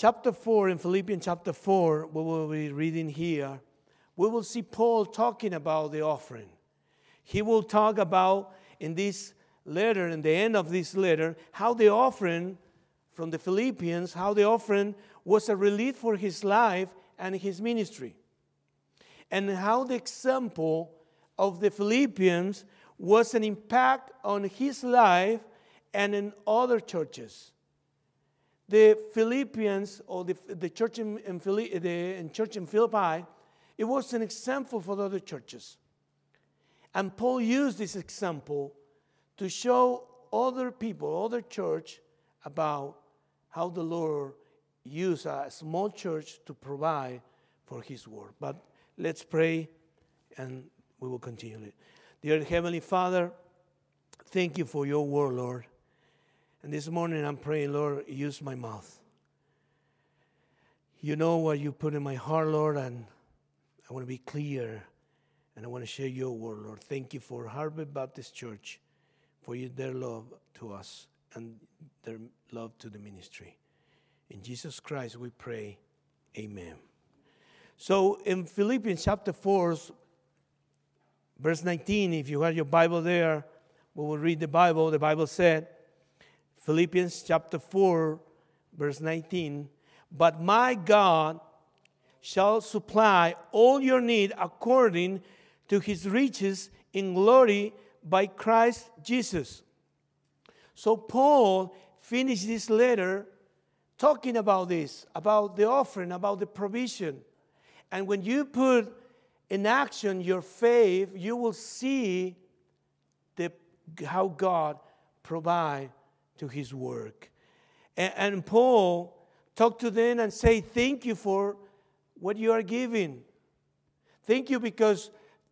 chapter 4, in Philippians chapter 4, we will be reading here, we will see Paul talking about the offering. He will talk about in this letter, in the end of this letter, how the offering from the Philippians, how the offering was a relief for his life and his ministry. And how the example of the Philippians was an impact on his life and in other churches. The Philippians, or the, the church in, in, the in church in Philippi, it was an example for the other churches. And Paul used this example to show other people, other church, about how the Lord used a small church to provide for His word. But let's pray and we will continue. Dear Heavenly Father, thank you for your word, Lord. And this morning I'm praying, Lord, use my mouth. You know what you put in my heart, Lord, and I want to be clear and I want to share your word, Lord. Thank you for Harvest Baptist Church, for you, their love to us and their love to the ministry. In Jesus Christ we pray. Amen. So in Philippians chapter 4, verse 19, if you have your Bible there, we will read the Bible. The Bible said, Philippians chapter 4, verse 19, but my God shall supply all your need according to his riches in glory by Christ Jesus. So Paul finished this letter talking about this, about the offering, about the provision. And when you put in action your faith, you will see the, how God provide to his work. And, and Paul talked to them and say, thank you for what you are giving. Thank you because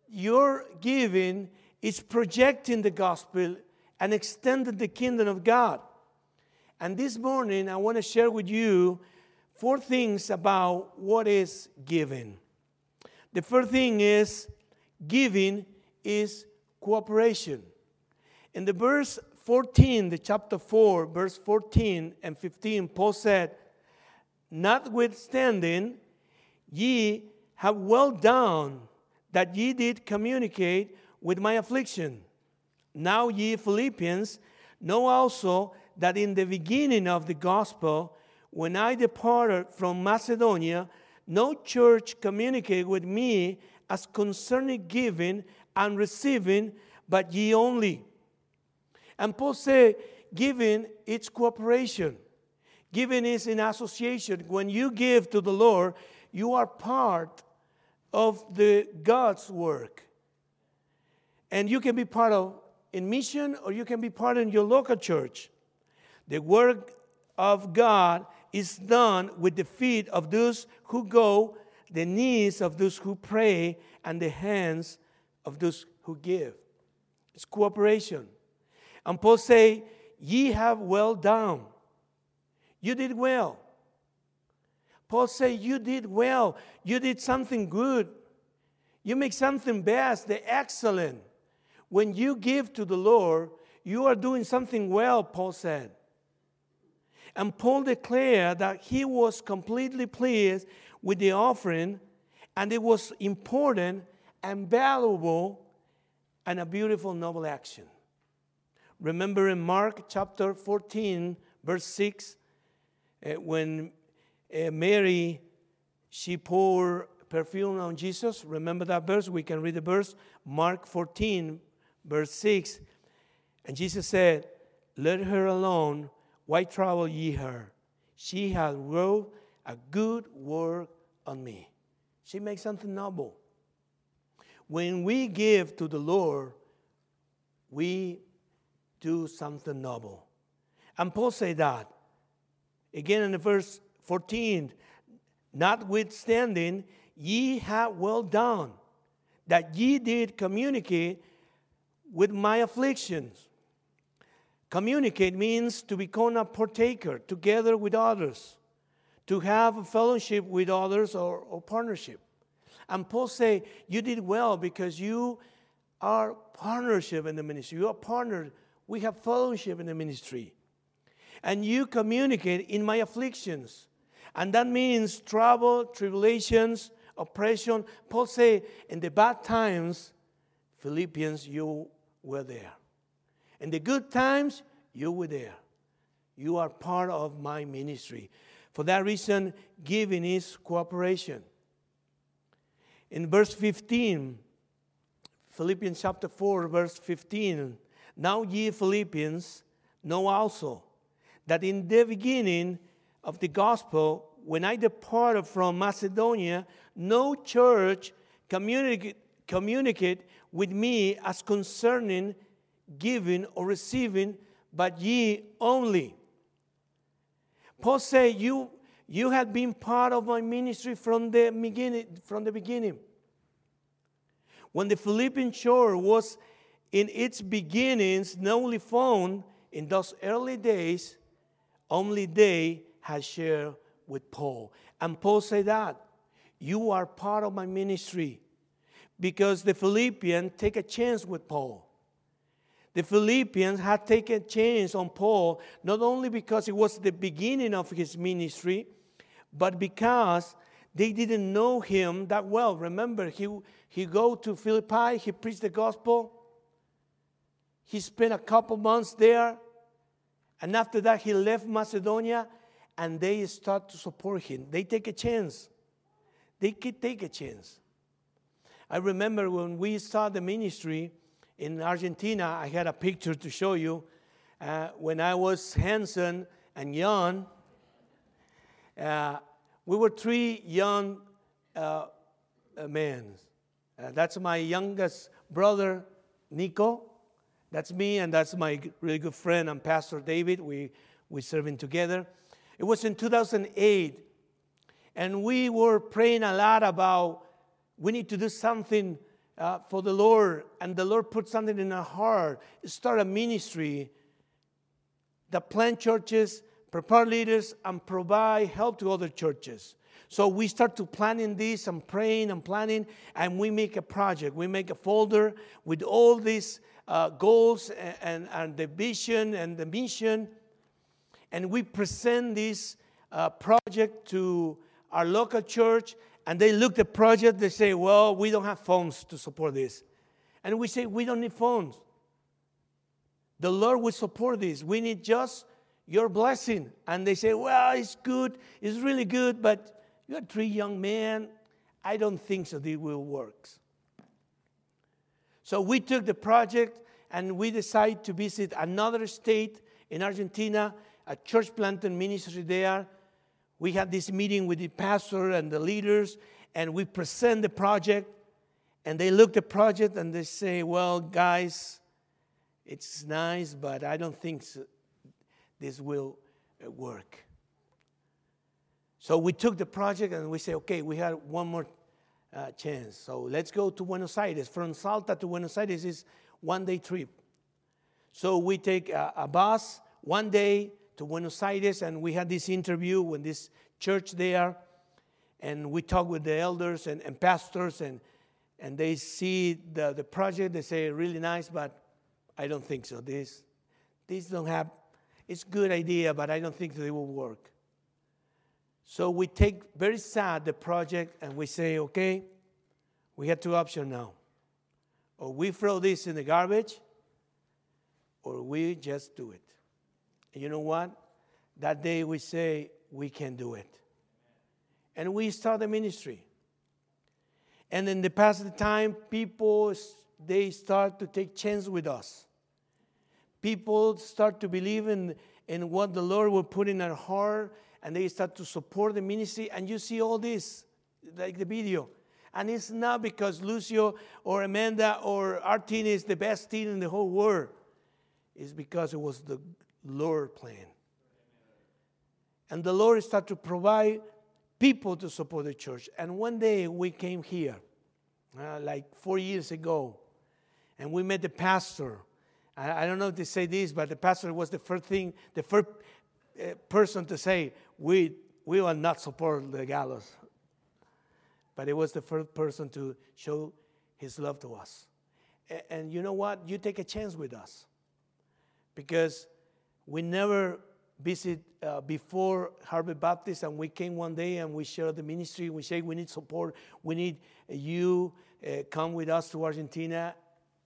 your giving is projecting the gospel and extending the kingdom of God. And this morning, I want to share with you four things about what is giving. The first thing is giving is cooperation. In the verse 14, the chapter 4, verse 14 and 15, Paul said, Notwithstanding, ye have well done that ye did communicate with my affliction. Now, ye Philippians, know also that in the beginning of the gospel, when I departed from Macedonia, no church communicated with me as concerning giving and receiving, but ye only. And Paul said, giving it's cooperation. Giving is in association. When you give to the Lord, you are part of the God's work. And you can be part of in mission or you can be part in your local church. The work of God is done with the feet of those who go, the knees of those who pray, and the hands of those who give. It's cooperation. And Paul say, Ye have well done. You did well. Paul say, You did well. You did something good. You make something best, the excellent. When you give to the Lord, you are doing something well, Paul said. And Paul declared that he was completely pleased with the offering and it was important and valuable and a beautiful, noble action. Remember in Mark chapter 14, verse 6, uh, when uh, Mary she poured perfume on Jesus. Remember that verse? We can read the verse. Mark 14, verse 6. And Jesus said, Let her alone, why trouble ye her? She hath wrought a good work on me. She makes something noble. When we give to the Lord, we do something noble. And Paul said that. Again in the verse 14, notwithstanding, ye have well done, that ye did communicate with my afflictions. Communicate means to become a partaker together with others, to have a fellowship with others or, or partnership. And Paul say, you did well because you are partnership in the ministry. You are partnered. We have fellowship in the ministry. And you communicate in my afflictions. And that means trouble, tribulations, oppression. Paul say, in the bad times, Philippians, you were there. In the good times, you were there. You are part of my ministry. For that reason, giving is cooperation. In verse 15, Philippians chapter 4, verse 15, now ye Philippians know also that in the beginning of the gospel, when I departed from Macedonia, no church communicate, communicate with me as concerning giving or receiving, but ye only. Paul said, You you had been part of my ministry from the beginning. From the beginning. When the Philippian church was in its beginnings, newly found in those early days, only they had shared with Paul. And Paul said that you are part of my ministry because the Philippians take a chance with Paul. The Philippians had taken a chance on Paul not only because it was the beginning of his ministry, but because they didn't know him that well. Remember, he, he go to Philippi, he preached the gospel. He spent a couple months there. And after that, he left Macedonia and they start to support him. They take a chance. They could take a chance. I remember when we started the ministry in Argentina, I had a picture to show you. Uh, when I was handsome and young, uh, we were three young uh, uh, men. Uh, that's my youngest brother, Nico. That's me, and that's my really good friend and Pastor David. We we serving together. It was in 2008, and we were praying a lot about we need to do something uh, for the Lord, and the Lord put something in our heart. Start a ministry that plant churches prepare leaders, and provide help to other churches. So we start to planning this and praying and planning, and we make a project. We make a folder with all these uh, goals and, and, the vision and the mission, and we present this uh, project to our local church. And they look at the project. They say, "Well, we don't have funds to support this," and we say, "We don't need funds. The Lord will support this. We need just your blessing. And they say, Well, it's good, it's really good, but you're three young men. I don't think so, it will work. So we took the project and we decided to visit another state in Argentina, a church planting ministry there. We had this meeting with the pastor and the leaders, and we present the project. And they look the project and they say, Well, guys, it's nice, but I don't think so this will uh, work. So we took the project and we say, okay, we had one more uh, chance. So let's go to Buenos Aires. From Salta to Buenos Aires is one day trip. So we take a, a bus one day to Buenos Aires and we had this interview with this church there. And we talk with the elders and, and pastors and, and they see the, the project. They say, really nice, but I don't think so. This, this don't have it's good idea, but I don't think they will work. So we take very sad the project and we say, okay, we have two options now. Or we throw this in the garbage, or we just do it. And you know what? That day we say, we can do it. And we start the ministry. And in the past time, people, they start to take chance with us people start to believe in, in what the Lord will put in their heart and they start to support the ministry. And you see all this, like the video. And it's not because Lucio or Amanda or our is the best team in the whole world. It's because it was the Lord plan. And the Lord started to provide people to support the church. And one day we came here, uh, like four years ago, and we met the pastor I, I don't know if they say this, but the pastor was the first thing, the first person to say, we, we will not support the Gallos. But it was the first person to show his love to us. And, and you know what? You take a chance with us because we never visit uh, before Harvest Baptist, and we came one day and we shared the ministry. We say we need support. We need you uh, come with us to Argentina,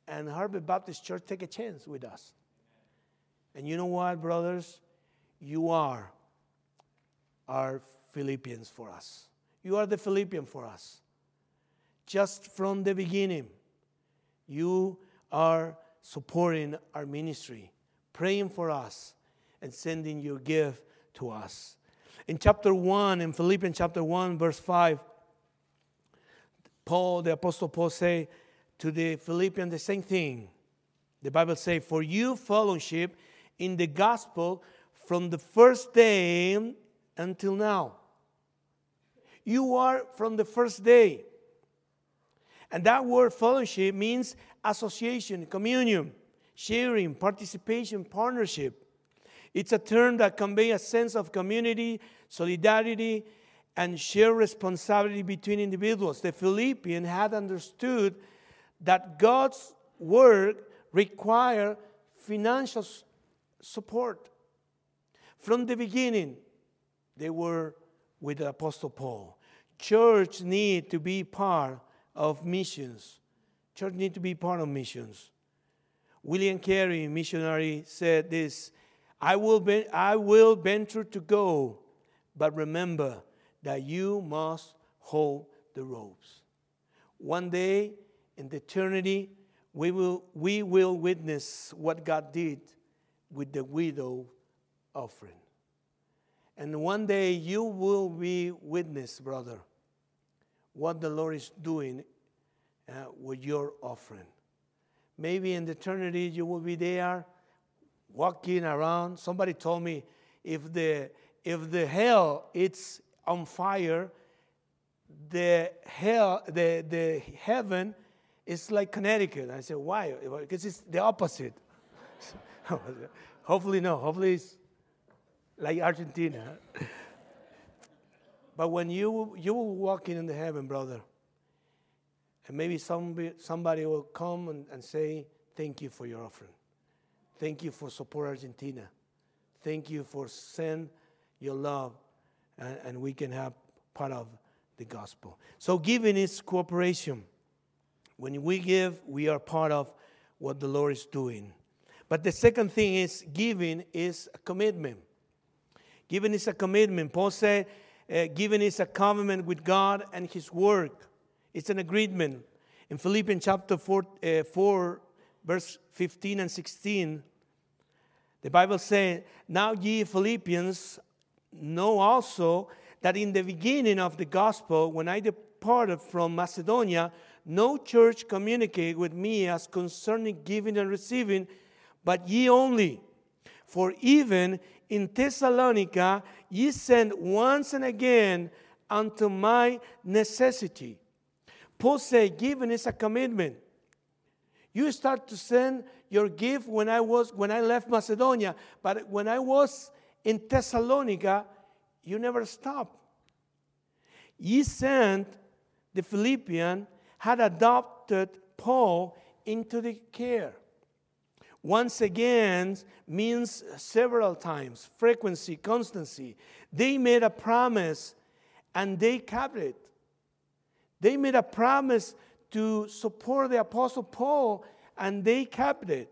and Harvest Baptist Church take a chance with us. And you know what, brothers? You are our Philippians for us. You are the Philippian for us. Just from the beginning, you are supporting our ministry, praying for us, and sending your gift to us. In chapter 1, in Philippians chapter 1, verse 5, Paul, the Apostle Paul, say to the Philippians the same thing. The Bible say, For you fellowship in the gospel from the first day until now. You are from the first day. And that word fellowship means association, communion, sharing, participation, partnership. It's a term that conveys a sense of community, solidarity, and shared responsibility between individuals. The Philippians had understood that God's work required financial support. From the beginning, they were with the Apostle Paul. Church need to be part of missions. Church need to be part of missions. William Carey, missionary, said this I will, be, I will venture to go, but remember that you must hold the ropes. One day in the eternity, we will, we will witness what God did with the widow offering. And one day you will be witness, brother, what the Lord is doing uh, with your offering. Maybe in eternity you will be there walking around. Somebody told me if the if the hell it's on fire, the hell the the heaven is like Connecticut. I said, why? Because it's the opposite. Hopefully no. Hopefully it's like Argentina. but when you you will walk in the heaven, brother, and maybe somebody, somebody will come and, and say, Thank you for your offering. Thank you for support Argentina. Thank you for send your love, and, and we can have part of the gospel. So giving is cooperation. When we give, we are part of what the Lord is doing. But the second thing is giving is a commitment. Giving is a commitment. Paul said, uh, is a covenant with God and His work. It's an agreement. In Philippians chapter 4, uh, 4, verse 15 and 16, the Bible says, Now ye Philippians know also that in the beginning of the gospel, when I departed from Macedonia, no church communicated with me as concerning giving and receiving, but ye only. For even in Thessalonica ye sent once and again unto my necessity. Paul said, giving is a commitment. You start to send your gift when I was when I left Macedonia, but when I was in Thessalonica, you never stopped. Ye sent the Philippian had adopted Paul into the care. Once again means several times, frequency, constancy. They made a promise and they kept it. They made a promise to support the Apostle Paul and they kept it.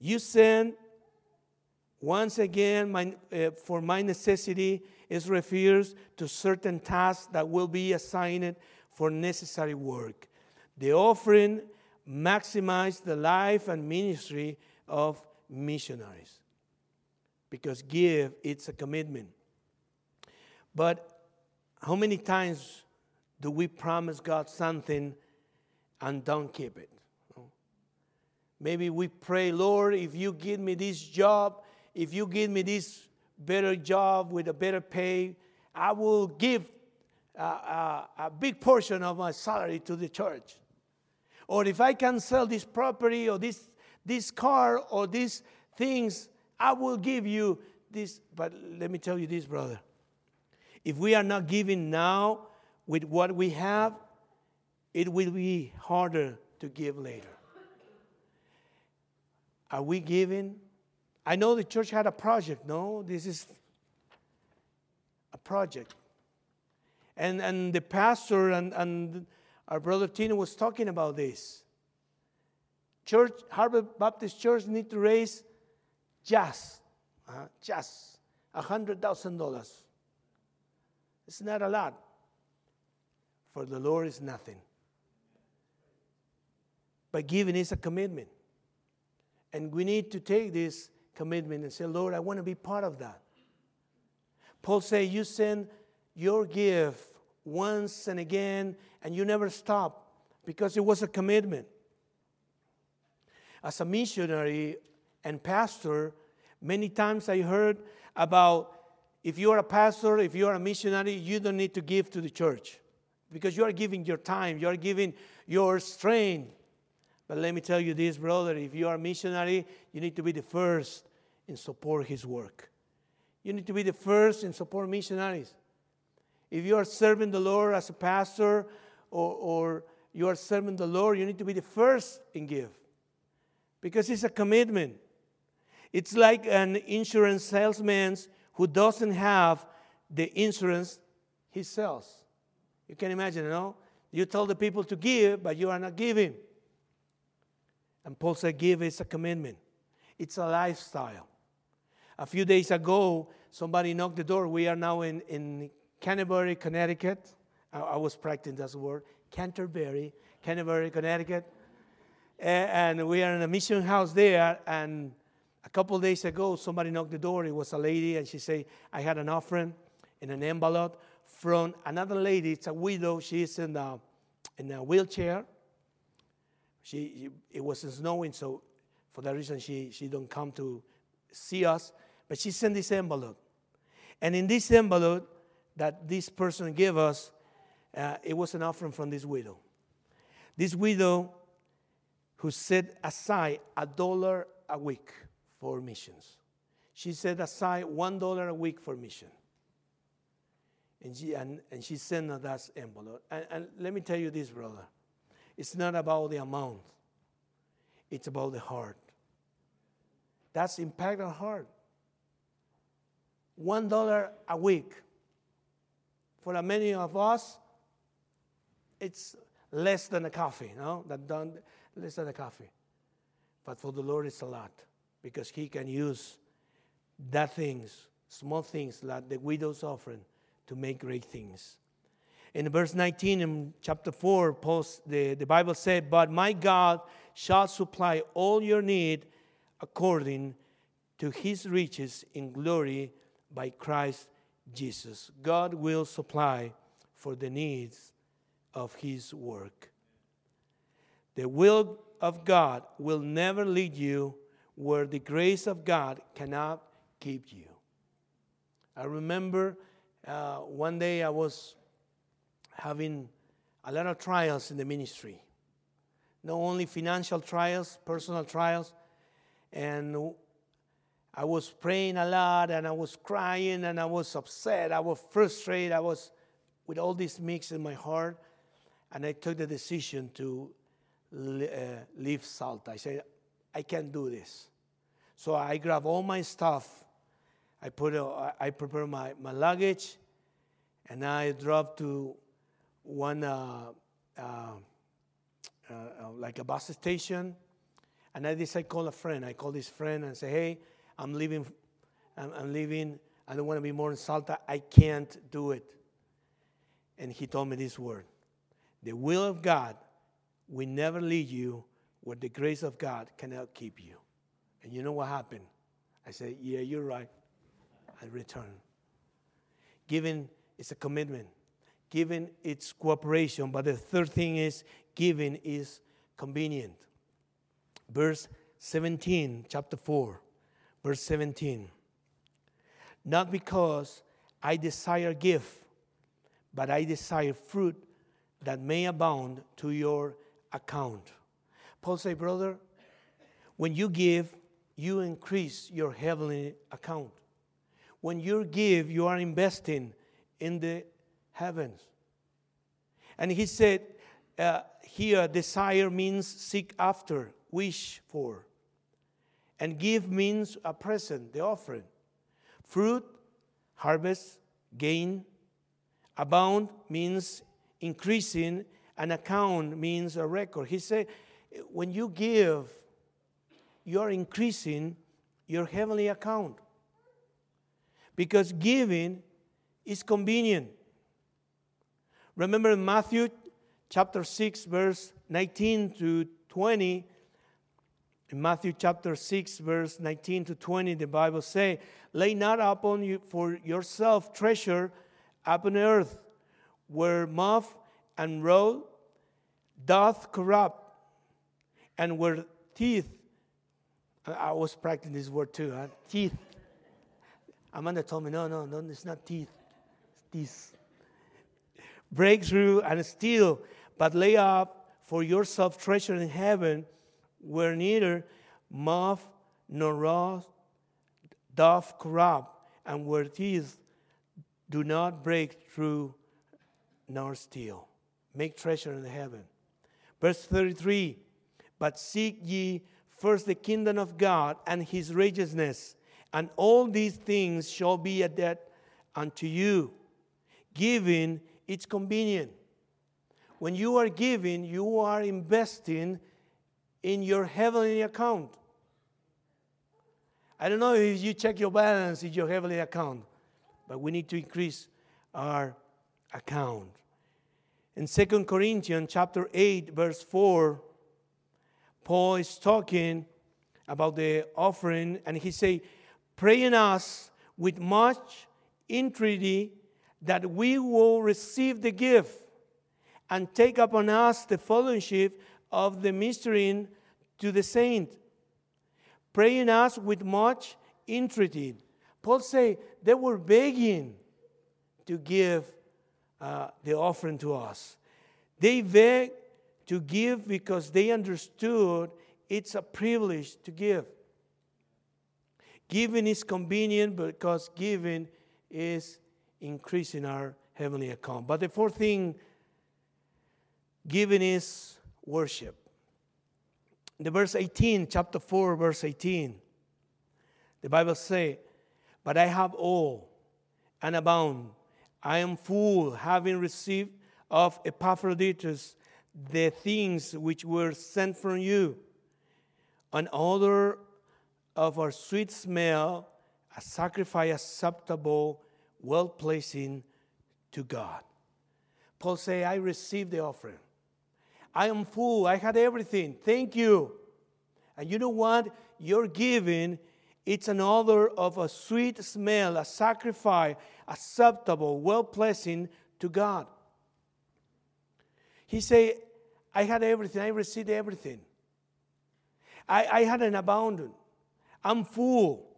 You send once again my, uh, for my necessity is refers to certain tasks that will be assigned for necessary work. The offering maximize the life and ministry of missionaries. Because give it's a commitment. But how many times do we promise god something and don't keep it? Maybe we pray lord if you give me this job if you give me this better job with a better pay i will give a, a, a big portion of my salary to the church or if I can sell this property or this, this car or these things, I will give you this. But let me tell you this, brother. If we are not giving now with what we have, it will be harder to give later. Are we giving? I know the church had a project. No, this is a project. And, and the pastor and, and our brother Tina was talking about this. Church, Harvest Baptist Church need to raise just, uh, just $100,000. It's not a lot. For the Lord is nothing. But giving is a commitment. And we need to take this commitment and say, Lord, I want to be part of that. Paul said, You send your gift once and again, and you never stop because it was a commitment. As a missionary and pastor, many times I heard about if you are a pastor, if you are a missionary, you don't need to give to the church because you are giving your time, you are giving your strength. But let me tell you this, brother if you are a missionary, you need to be the first in support his work. You need to be the first in support missionaries. If you are serving the Lord as a pastor or, or you are serving the Lord, you need to be the first in give. Because it's a commitment. It's like an insurance salesman who doesn't have the insurance he sells. You can imagine, you know? You tell the people to give, but you are not giving. And Paul said, Give is a commitment, it's a lifestyle. A few days ago, somebody knocked the door. We are now in, in Canterbury, Connecticut. I, I was practicing that word. Canterbury, Canterbury, Connecticut. And, and we are in a mission house there. And a couple days ago, somebody knocked the door. It was a lady, and she said, I had an offering in an envelope from another lady. It's a widow. She's in a, in a wheelchair. She, it was snowing, so for that reason, she, she don't come to see us. But she sent this envelope. And in this envelope that this person gave us, uh, it was an offering from this widow. This widow who set aside a dollar a week for missions. She set aside one dollar a week for mission. And she, and, and she sent us that envelope. And, and let me tell you this, brother. It's not about the amount, it's about the heart. That's impact on heart. One dollar a week. For many of us, it's less than a coffee, no? That done, less than a coffee. But for the Lord, it's a lot because He can use that things, small things like the widow's offering, to make great things. In verse 19 in chapter 4, post, the, the Bible said, But my God shall supply all your need according to his riches in glory by Christ Jesus. God will supply for the needs of his work. The will of God will never lead you where the grace of God cannot keep you. I remember uh, one day I was having a lot of trials in the ministry. Not only financial trials, personal trials, and I was praying a lot and I was crying and I was upset. I was frustrated. I was with all this mix in my heart. And I took the decision to uh, leave Salta. I said, I can't do this. So I grabbed all my stuff. I put, a, I prepared my, my luggage, and I drove to one uh, uh, uh, like a bus station, and I decided to call a friend. I called this friend and say, "Hey, I'm leaving. I'm, I'm leaving. I don't want to be more in Salta. I can't do it." And he told me this word: "The will of God will never lead you where the grace of God cannot keep you." And you know what happened? I said, "Yeah, you're right." I returned. Giving is a commitment giving its cooperation. But the third thing is giving is convenient. Verse 17, chapter 4, verse 17. Not because I desire gift, but I desire fruit that may abound to your account. Paul say, brother, when you give, you increase your heavenly account. When you give, you are investing in the heavens. And he said, uh, here, desire means seek after, wish for. And give means a present, the offering. Fruit, harvest, gain. Abound means increasing. An account means a record. He said, when you give, you are increasing your heavenly account. Because giving is convenient. Remember in Matthew chapter 6, verse 19 to 20, in Matthew chapter 6, verse 19 to 20, the Bible say, Lay not upon you for yourself treasure upon earth, where moth and rot doth corrupt, and where teeth, I was practicing this word too, huh? teeth. Amanda told me, no, no, no, it's not teeth, it's teeth. Breakthrough and steal, but lay up for yourself treasure in heaven, where neither moth nor rust doth corrupt, and where thieves do not break through nor steal. Make treasure in heaven. Verse 33 But seek ye first the kingdom of God and his righteousness, and all these things shall be added unto you. Giving, it's convenient. When you are giving, you are investing in your heavenly account. I don't know if you check your balance in your heavenly account, but we need to increase our account. In 2 Corinthians chapter 8 verse 4, Paul is talking about the offering and he say, "Pray in us with much entreaty that we will receive the gift and take upon us the fellowship of the ministering to the saint." Praying us with much entreaty. Paul say they were begging to give uh, the offering to us. They begged to give because they understood it's a privilege to give. Giving is convenient because giving is increasing our heavenly account. But the fourth thing, giving is worship the verse 18, chapter 4, verse 18, the Bible say, But I have all and abound. I am full, having received of Epaphroditus the things which were sent from you, an odor of a sweet smell, a sacrifice acceptable, well pleasing to God. Paul say, I received the offering. I am full. I had everything. Thank you. And you know what? Your giving, it's an odor of a sweet smell, a sacrifice, acceptable, well pleasing to God. He said, I had everything. I received everything. I, I had an abundance. I'm full.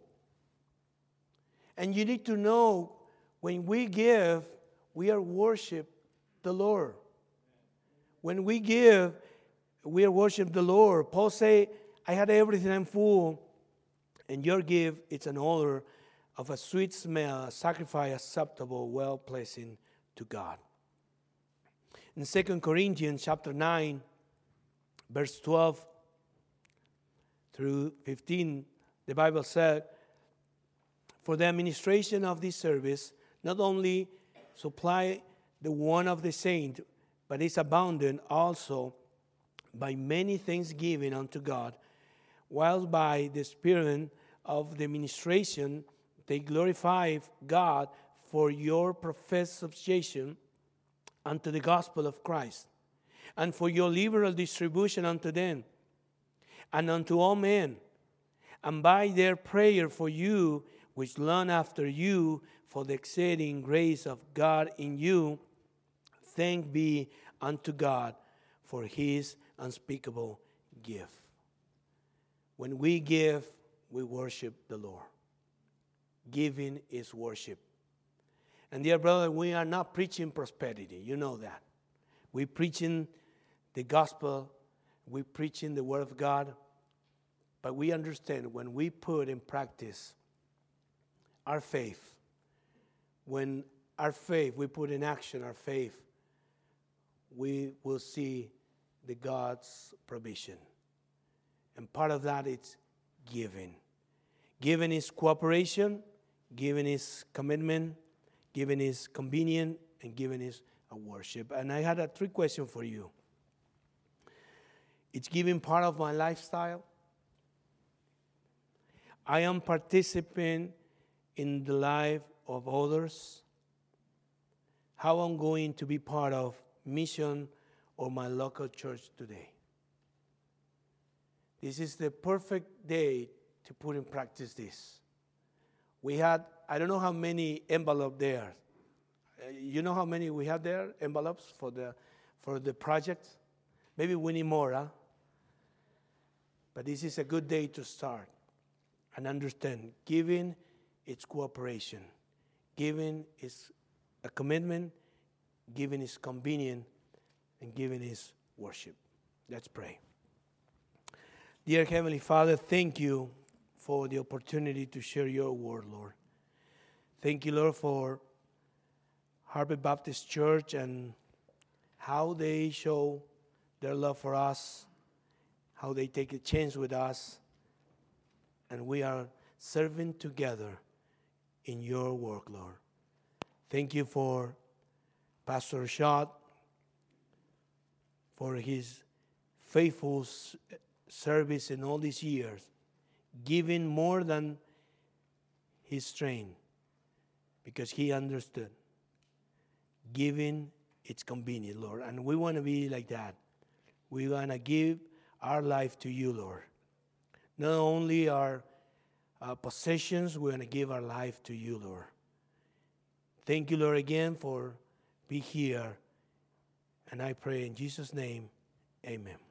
And you need to know when we give, we are worship the Lord. When we give, we worship the Lord. Paul say, I had everything, I'm full. And your gift, it's an odor of a sweet smell, a sacrifice acceptable, well pleasing to God. In 2 Corinthians chapter 9, verse 12 through 15, the Bible said, For the administration of this service, not only supply the one of the saint, but is abounded also by many things given unto God, while by the Spirit of the ministration they glorify God for your professed subjection unto the gospel of Christ, and for your liberal distribution unto them, and unto all men, and by their prayer for you, which learn after you for the exceeding grace of God in you Thank be unto God for his unspeakable gift. When we give, we worship the Lord. Giving is worship. And dear brother, we are not preaching prosperity. You know that. We're preaching the gospel, we're preaching the word of God, but we understand when we put in practice our faith, when our faith, we put in action our faith, we will see the God's provision. And part of that is giving. Giving is cooperation, giving is commitment, giving is convenient, and giving is a worship. And I had a three question for you. It's giving part of my lifestyle. I am participating in the life of others. How I'm going to be part of mission or my local church today. This is the perfect day to put in practice this. We had, I don't know how many envelopes there. Uh, you know how many we have there, envelopes for the, for the project? Maybe we need more, huh? But this is a good day to start and understand giving is cooperation, giving is a commitment, giving is convenient, and giving is worship. Let's pray. Dear Heavenly Father, thank you for the opportunity to share your word, Lord. Thank you, Lord, for Harvest Baptist Church and how they show their love for us, how they take a chance with us, and we are serving together in your work, Lord. Thank you for Pastor Schott, for his faithful service in all these years, giving more than his strength because he understood. Giving, it's convenient, Lord. And we want to be like that. We want to give our life to you, Lord. Not only our uh, possessions, we want to give our life to you, Lord. Thank you, Lord, again for be here. And I pray in Jesus' name, amen.